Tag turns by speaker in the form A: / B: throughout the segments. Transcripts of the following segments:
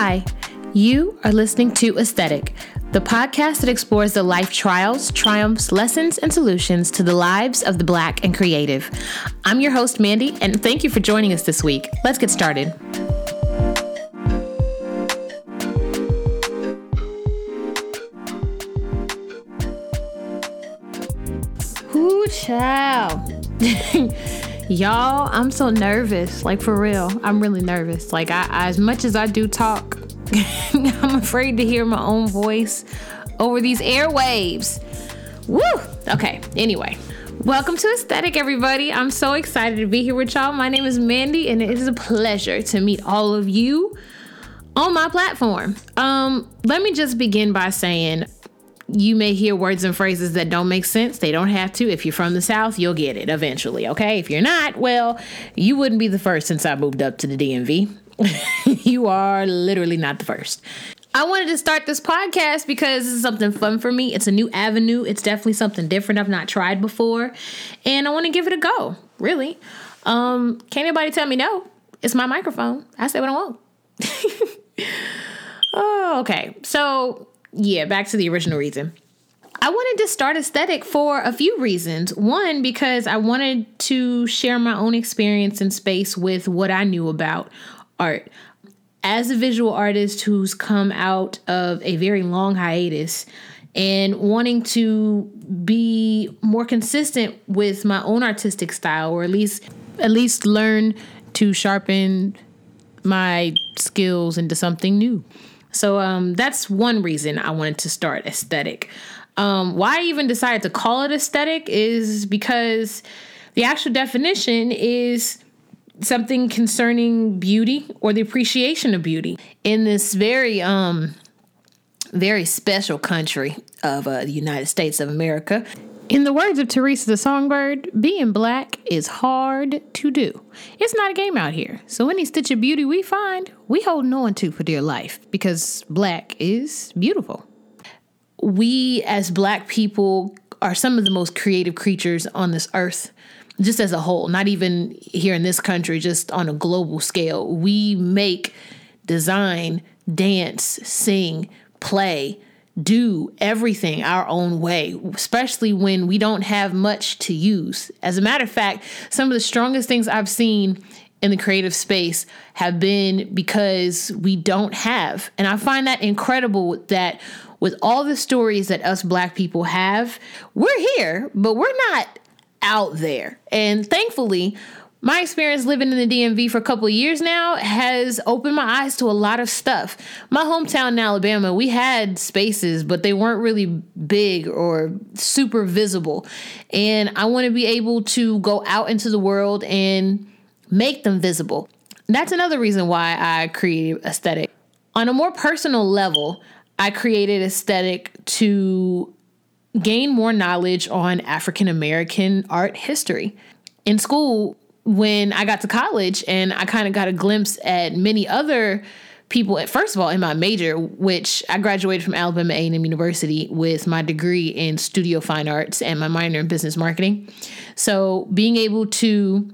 A: Hi, you are listening to Aesthetic, the podcast that explores the life trials, triumphs, lessons, and solutions to the lives of the Black and creative. I'm your host, Mandii, and thank you for joining us this week. Let's get started. Ooh, child. Y'all, I'm so nervous. Like for real, I'm really nervous. Like I, as much as I do talk, I'm afraid to hear my own voice over these airwaves. Woo! Okay. Anyway, welcome to Aesthetic, everybody. I'm so excited to be here with y'all. My name is Mandii, and it is a pleasure to meet all of you on my platform. Um, let me just begin by saying you may hear words and phrases that don't make sense. They don't have to. If you're from the South, you'll get it eventually, okay? If you're not, well, you wouldn't be the first since I moved up to the DMV. you are literally not the first. I wanted to start this podcast because this is something fun for me. It's a new avenue. It's definitely something different I've not tried before. And I want to give it a go, really. Um, can't anybody tell me no? It's my microphone. I say what I want. oh, okay. So yeah, back to the original reason. I wanted to start aesthetic for a few reasons. One, because I wanted to share my own experience in space with what I knew about art. As a visual artist who's come out of a very long hiatus and wanting to be more consistent with my own artistic style or at least at least learn to sharpen my skills into something new. So um, that's one reason I wanted to start aesthetic. Um, why I even decided to call it aesthetic is because the actual definition is something concerning beauty or the appreciation of beauty in this very um very special country of uh, the United States of America. In the words of Teresa the Songbird, being black is hard to do. It's not a game out here. So any stitch of beauty we find, we hold on to for dear life because black is beautiful. We as black people are some of the most creative creatures on this earth, just as a whole, not even here in this country, just on a global scale. We make, design, dance, sing, play, do everything our own way, especially when we don't have much to use. As a matter of fact, some of the strongest things I've seen in the creative space have been because we don't have. And I find that incredible that with all the stories that us black people have, we're here, but we're not out there. And thankfully, my experience living in the DMV for a couple years now has opened my eyes to a lot of stuff. My hometown in Alabama, we had spaces, but they weren't really big or super visible. And I want to be able to go out into the world and make them visible. That's another reason why I created aesthetic. On a more personal level, I created aesthetic to gain more knowledge on African American art history. In school, when I got to college and I kind of got a glimpse at many other people at first of all in my major which I graduated from Alabama A&M University with my degree in studio fine arts and my minor in business marketing. So being able to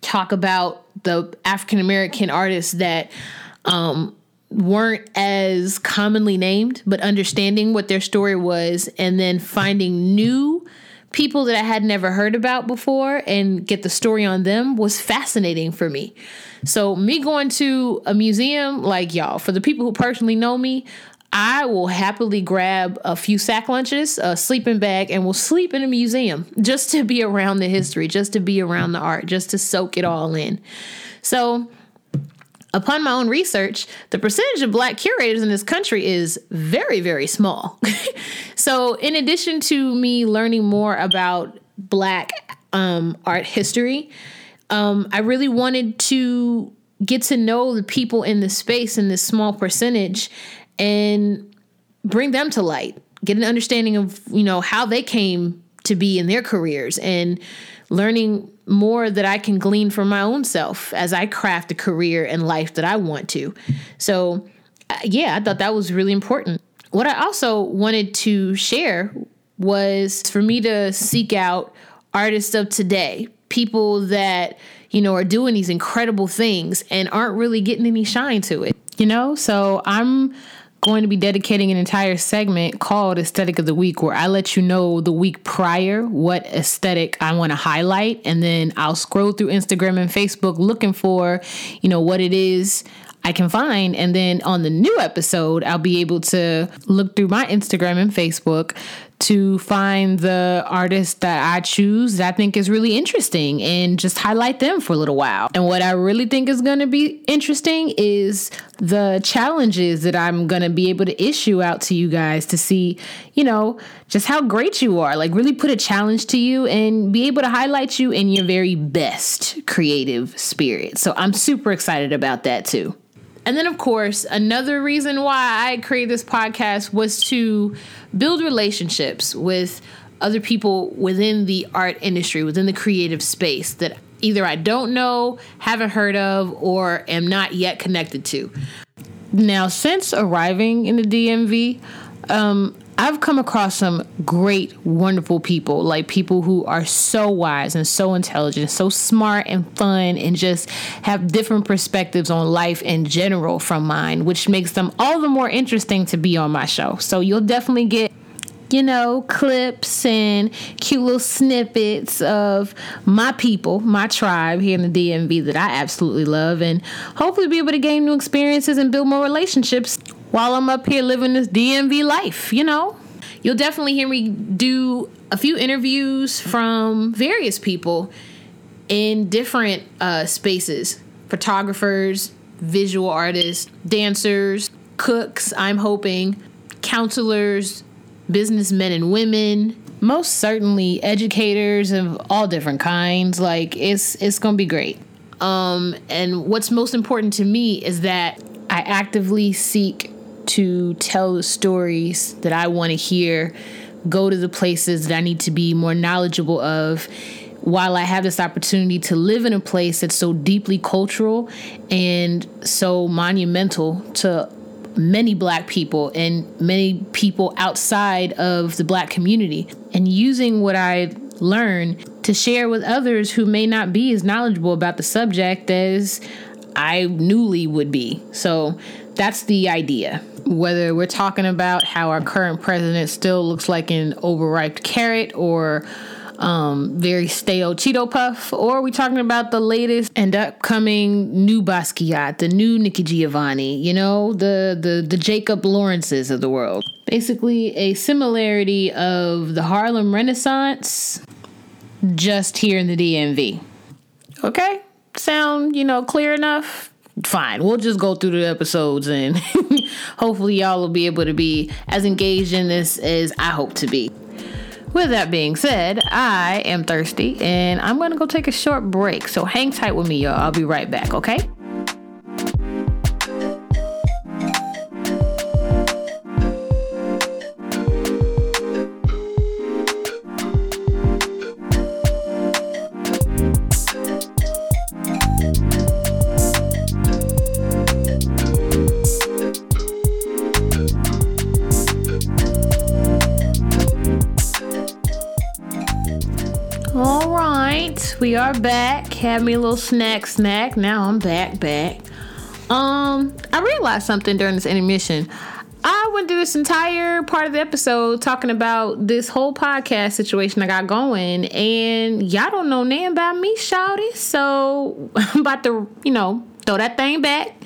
A: talk about the African American artists that um, weren't as commonly named, but understanding what their story was and then finding new people that I had never heard about before and get the story on them was fascinating for me. So, me going to a museum, like y'all, for the people who personally know me, I will happily grab a few sack lunches, a sleeping bag, and will sleep in a museum just to be around the history, just to be around the art, just to soak it all in. So, Upon my own research, the percentage of black curators in this country is very, very small. so, in addition to me learning more about black um, art history, um, I really wanted to get to know the people in the space in this small percentage and bring them to light, get an understanding of, you know, how they came to be in their careers and learning more that I can glean from my own self as I craft a career and life that I want to. So, uh, yeah, I thought that was really important. What I also wanted to share was for me to seek out artists of today, people that, you know, are doing these incredible things and aren't really getting any shine to it. You know, so I'm going to be dedicating an entire segment called Aesthetic of the Week where I let you know the week prior what aesthetic I want to highlight. And then I'll scroll through Instagram and Facebook looking for, you know, what it is I can find. And then on the new episode, I'll be able to look through my Instagram and Facebook to find the artist that I choose that I think is really interesting and just highlight them for a little while. And what I really think is going to be interesting is the challenges that I'm going to be able to issue out to you guys to see, you know, just how great you are. Like, really put a challenge to you and be able to highlight you in your very best creative spirit. So I'm super excited about that too. And then, of course, another reason why I created this podcast was to build relationships with other people within the art industry, within the creative space that either I don't know, haven't heard of, or am not yet connected to. Now, since arriving in the DMV, um, I've come across some great, wonderful people, like people who are so wise and so intelligent, so smart and fun, and just have different perspectives on life in general from mine, which makes them all the more interesting to be on my show. So you'll definitely get you know, clips and cute little snippets of my people, my tribe here in the DMV that I absolutely love, and hopefully be able to gain new experiences and build more relationships while I'm up here living this DMV life, you know? You'll definitely hear me do a few interviews from various people in different uh, spaces photographers, visual artists, dancers, cooks, I'm hoping, counselors, businessmen and women, most certainly educators of all different kinds. Like it's it's gonna be great. Um, and what's most important to me is that I actively seek to tell the stories that I want to hear, go to the places that I need to be more knowledgeable of while I have this opportunity to live in a place that's so deeply cultural and so monumental to many black people and many people outside of the black community, and using what I learn to share with others who may not be as knowledgeable about the subject as I newly would be. So that's the idea whether we're talking about how our current president still looks like an overripe carrot or um, very stale Cheeto Puff, or we talking about the latest and upcoming new Basquiat, the new Nikki Giovanni, you know, the the the Jacob Lawrences of the world. Basically, a similarity of the Harlem Renaissance, just here in the DMV. Okay, sound you know clear enough? Fine. We'll just go through the episodes and hopefully y'all will be able to be as engaged in this as I hope to be. With that being said, I am thirsty and I'm going to go take a short break. So hang tight with me, y'all. I'll be right back, okay? We are back. Had me a little snack, snack. Now I'm back, back. Um, I realized something during this intermission. I went through this entire part of the episode talking about this whole podcast situation I got going, and y'all don't know nothing about me, shouty. So I'm about to, you know, throw that thing back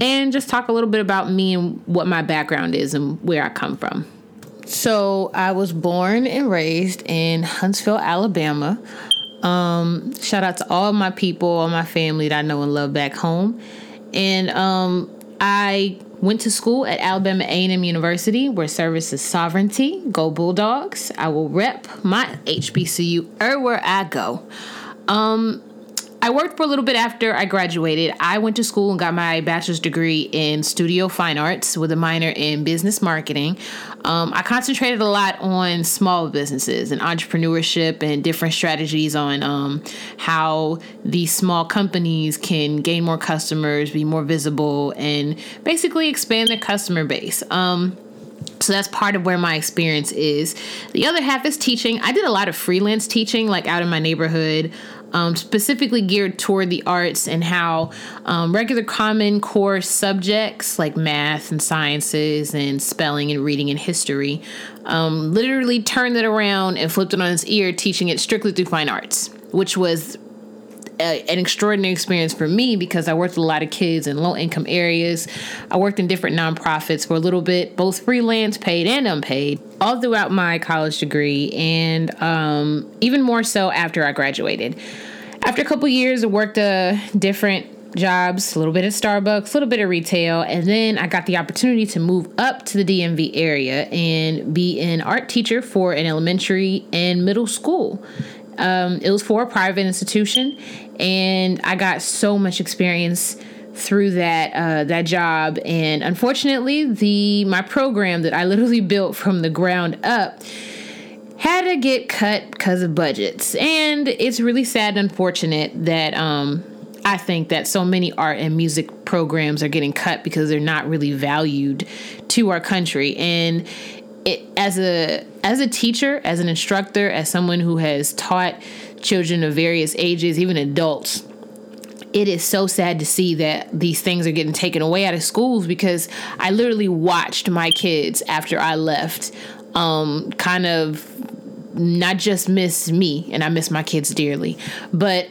A: and just talk a little bit about me and what my background is and where I come from. So I was born and raised in Huntsville, Alabama. Um, shout out to all my people, all my family that I know and love back home. And um, I went to school at Alabama A&M University where service is sovereignty. Go Bulldogs. I will rep my HBCU everywhere I go. Um, I worked for a little bit after I graduated. I went to school and got my bachelor's degree in studio fine arts with a minor in business marketing. Um, I concentrated a lot on small businesses and entrepreneurship and different strategies on um, how these small companies can gain more customers, be more visible, and basically expand their customer base. Um, so that's part of where my experience is. The other half is teaching. I did a lot of freelance teaching, like out in my neighborhood um, specifically geared toward the arts and how um, regular common core subjects like math and sciences and spelling and reading and history um, literally turned it around and flipped it on its ear, teaching it strictly through fine arts, which was a, an extraordinary experience for me because I worked with a lot of kids in low income areas. I worked in different nonprofits for a little bit, both freelance, paid, and unpaid, all throughout my college degree, and um, even more so after I graduated. After a couple years, I worked a different jobs, a little bit of Starbucks, a little bit of retail, and then I got the opportunity to move up to the DMV area and be an art teacher for an elementary and middle school. Um, it was for a private institution, and I got so much experience through that uh, that job. And unfortunately, the my program that I literally built from the ground up had to get cut because of budgets, and it's really sad and unfortunate that. Um, I think that so many art and music programs are getting cut because they're not really valued to our country. And it, as a as a teacher, as an instructor, as someone who has taught children of various ages, even adults, it is so sad to see that these things are getting taken away out of schools because I literally watched my kids after I left um, kind of not just miss me, and I miss my kids dearly, but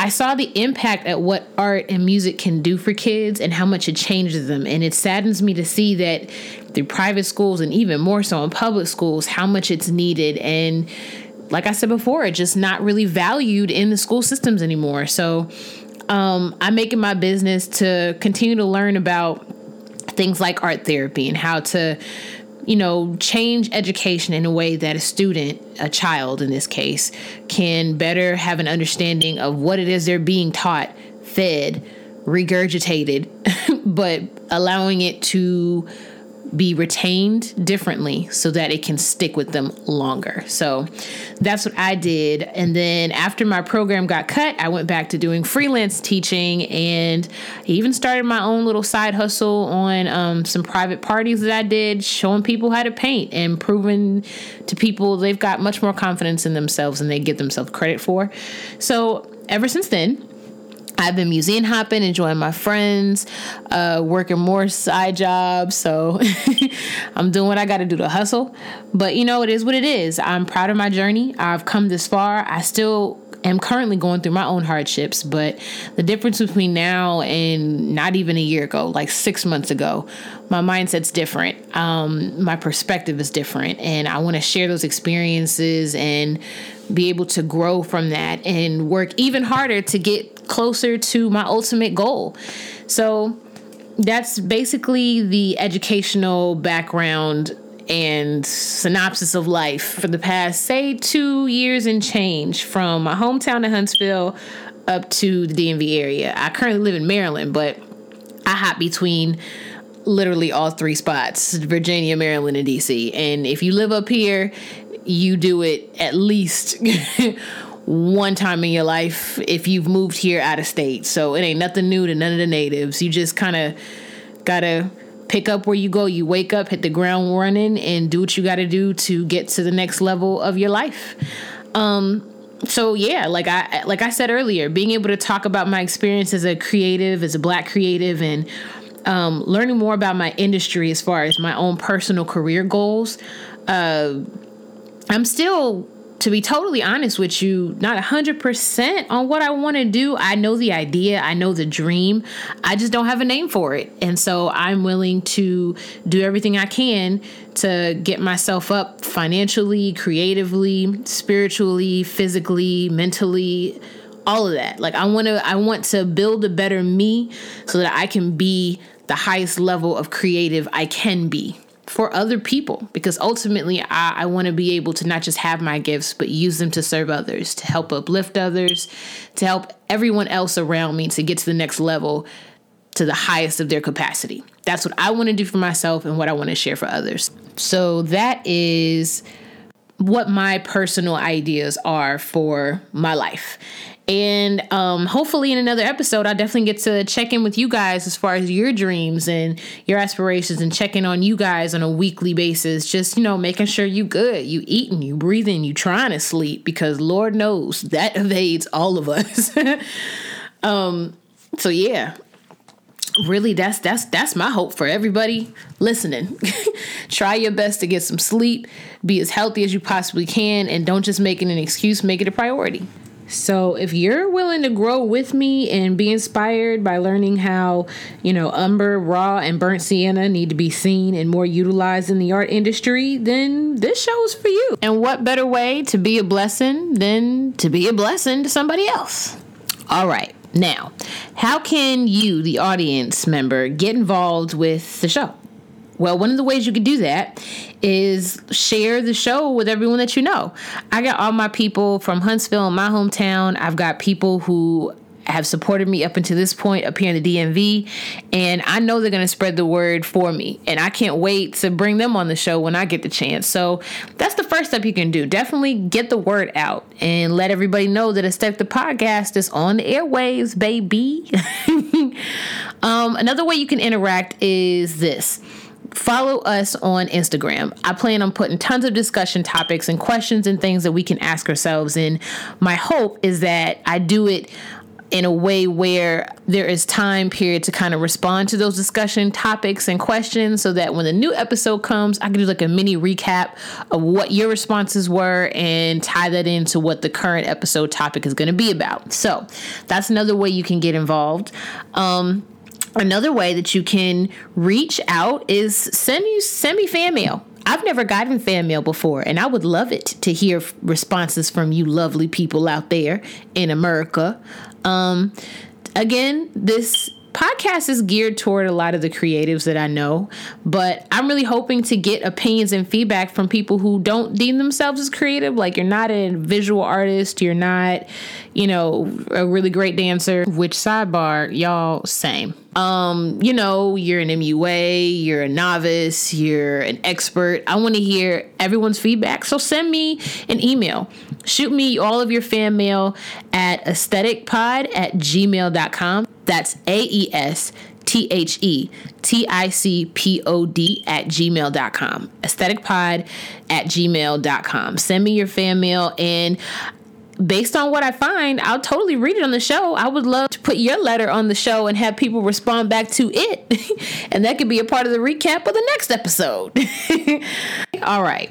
A: I saw the impact at what art and music can do for kids and how much it changes them. And it saddens me to see that through private schools and even more so in public schools, how much it's needed. And like I said before, it's just not really valued in the school systems anymore. So um, I'm making my business to continue to learn about things like art therapy and how to you know, change education in a way that a student, a child in this case, can better have an understanding of what it is they're being taught, fed, regurgitated, but allowing it to be retained differently so that it can stick with them longer. So that's what I did. And then after my program got cut, I went back to doing freelance teaching and I even started my own little side hustle on um, some private parties that I did, showing people how to paint and proving to people they've got much more confidence in themselves than they give themselves credit for. So ever since then, I've been museum hopping, enjoying my friends, uh, working more side jobs. So I'm doing what I got to do to hustle. But you know, it is what it is. I'm proud of my journey. I've come this far. I still am currently going through my own hardships, but the difference between now and not even a year ago, like six months ago, my mindset's different. Um, my perspective is different, and I want to share those experiences and be able to grow from that and work even harder to get closer to my ultimate goal. So that's basically the educational background and synopsis of life for the past, say, two years and change from my hometown of Huntsville up to the DMV area. I currently live in Maryland, but I hop between literally all three spots Virginia, Maryland, and DC. And if you live up here, you do it at least one time in your life if you've moved here out of state. So it ain't nothing new to none of the natives. You just kind of gotta pick up where you go. You wake up, hit the ground running, and do what you gotta do to get to the next level of your life. Um, so yeah, like I like I said earlier, being able to talk about my experience as a creative, as a black creative, and um, learning more about my industry as far as my own personal career goals. Uh, I'm still to be totally honest with you, not 100% on what I want to do. I know the idea, I know the dream. I just don't have a name for it. And so I'm willing to do everything I can to get myself up financially, creatively, spiritually, physically, mentally, all of that. Like I want to I want to build a better me so that I can be the highest level of creative I can be for other people because ultimately I, I want to be able to not just have my gifts but use them to serve others to help uplift others to help everyone else around me to get to the next level to the highest of their capacity. That's what i want to do for myself and what i want to share for others. So that is what my personal ideas are for my life. And um, hopefully, in another episode, I'll definitely get to check in with you guys as far as your dreams and your aspirations and checking on you guys on a weekly basis. Just, you know, making sure you good, you eating, you breathing, you trying to sleep because Lord knows that evades all of us. um, so, yeah, really that's that's that's my hope for everybody listening try your best to get some sleep be as healthy as you possibly can and don't just make it an excuse make it a priority so, if you're willing to grow with me and be inspired by learning how, you know, umber, raw, and burnt sienna need to be seen and more utilized in the art industry, then this show is for you. And what better way to be a blessing than to be a blessing to somebody else? All right. Now, how can you, the audience member, get involved with the show? Well, one of the ways you can do that is share the show with everyone that you know. I got all my people from Huntsville, my hometown. I've got people who have supported me up until this point up here in the DMV, and I know they're going to spread the word for me. And I can't wait to bring them on the show when I get the chance. So that's the first step you can do. Definitely get the word out and let everybody know that Aesthetic the Podcast is on the airwaves, baby. um, another way you can interact is this follow us on Instagram. I plan on putting tons of discussion topics and questions and things that we can ask ourselves. And my hope is that I do it in a way where there is time period to kind of respond to those discussion topics and questions so that when the new episode comes i can do like a mini recap of what your responses were and tie that into what the current episode topic is going to be about so that's another way you can get involved um, Another way that you can reach out is send you send me fan mail. I've never gotten fan mail before, and I would love it to hear responses from you lovely people out there in America. Um, again, this podcast is geared toward a lot of the creatives that I know, but I'm really hoping to get opinions and feedback from people who don't deem themselves as creative. Like you're not a visual artist, you're not, you know, a really great dancer, which sidebar, y'all, same. Um, you know, you're an MUA, you're a novice, you're an expert. I want to hear everyone's feedback. So send me an email. Shoot me all of your fan mail at aestheticpod at gmail.com. That's A E S T H E T I C P O D at gmail.com. Aestheticpod at gmail.com. Send me your fan mail and based on what I find, I'll totally read it on the show. I would love to put your letter on the show and have people respond back to it. and that could be a part of the recap of the next episode. All right.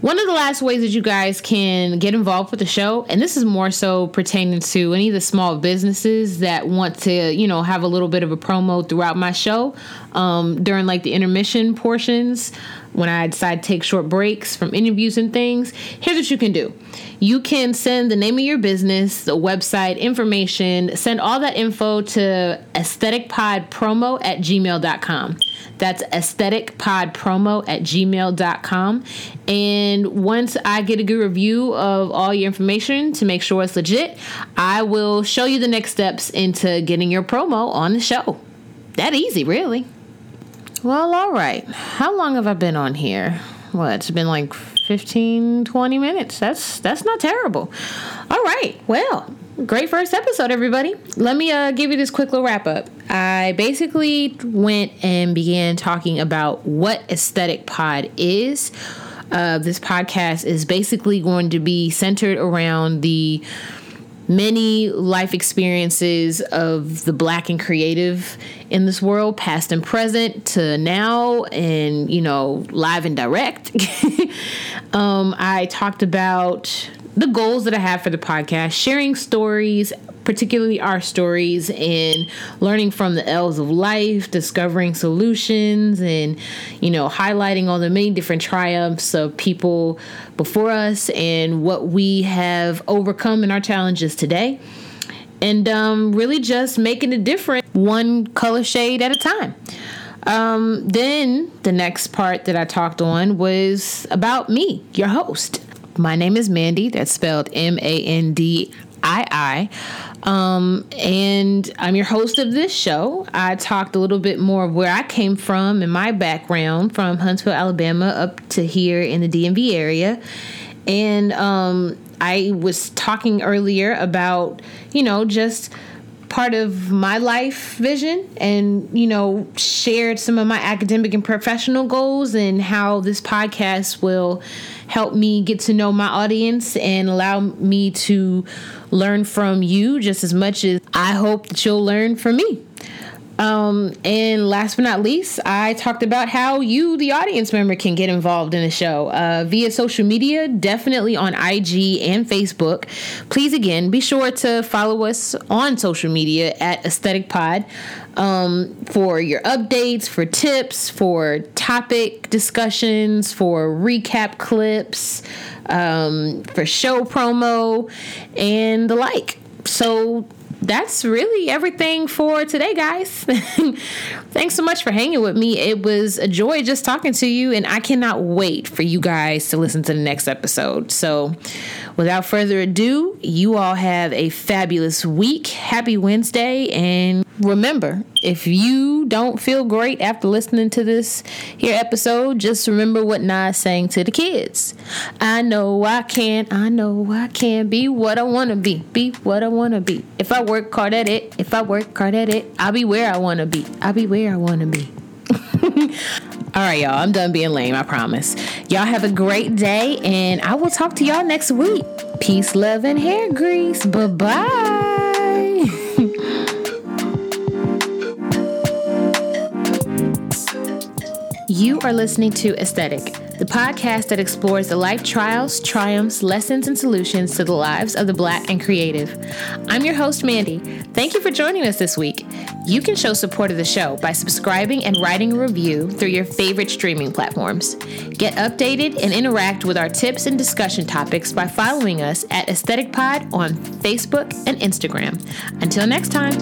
A: One of the last ways that you guys can get involved with the show, and this is more so pertaining to any of the small businesses that want to, you know, have a little bit of a promo throughout my show um, during like the intermission portions when I decide to take short breaks from interviews and things. Here's what you can do you can send the name of your business, the website, information, send all that info to aestheticpodpromo at gmail.com. That's aestheticpodpromo at gmail.com. And once I get a good review of all your information to make sure it's legit, I will show you the next steps into getting your promo on the show. That easy, really. Well, all right. How long have I been on here? Well, it's been like 15, 20 minutes. That's that's not terrible. All right. Well, great first episode, everybody. Let me uh, give you this quick little wrap up. I basically went and began talking about what Aesthetic Pod is. Uh, this podcast is basically going to be centered around the many life experiences of the black and creative in this world, past and present to now, and you know, live and direct. um, I talked about the goals that I have for the podcast, sharing stories, particularly our stories, and learning from the L's of life, discovering solutions, and you know, highlighting all the many different triumphs of people before us and what we have overcome in our challenges today. And um, really just making a difference one color shade at a time. Um, then the next part that I talked on was about me, your host. My name is Mandii, That's spelled M A N D I I. Um, and I'm your host of this show. I talked a little bit more of where I came from and my background from Huntsville, Alabama, up to here in the DMV area. And um, I was talking earlier about, you know, just part of my life vision and you know shared some of my academic and professional goals and how this podcast will help me get to know my audience and allow me to learn from you just as much as I hope that you'll learn from me. Um, and last but not least, I talked about how you, the audience member, can get involved in the show uh, via social media, definitely on IG and Facebook. Please, again, be sure to follow us on social media at Aesthetic Pod um, for your updates, for tips, for topic discussions, for recap clips, um, for show promo, and the like. So, that's really everything for today, guys. Thanks so much for hanging with me. It was a joy just talking to you, and I cannot wait for you guys to listen to the next episode. So, without further ado, you all have a fabulous week. Happy Wednesday, and remember, if you don't feel great after listening to this here episode, just remember what Nas sang to the kids. I know I can't, I know I can't be what I wanna be, be what I wanna be. If I work hard at it, if I work hard at it, I'll be where I wanna be. I'll be where I wanna be. All right, y'all. I'm done being lame, I promise. Y'all have a great day, and I will talk to y'all next week. Peace, love, and hair grease. Bye bye. You are listening to Aesthetic, the podcast that explores the life trials, triumphs, lessons, and solutions to the lives of the Black and creative. I'm your host, Mandii. Thank you for joining us this week. You can show support of the show by subscribing and writing a review through your favorite streaming platforms. Get updated and interact with our tips and discussion topics by following us at Aesthetic Pod on Facebook and Instagram. Until next time.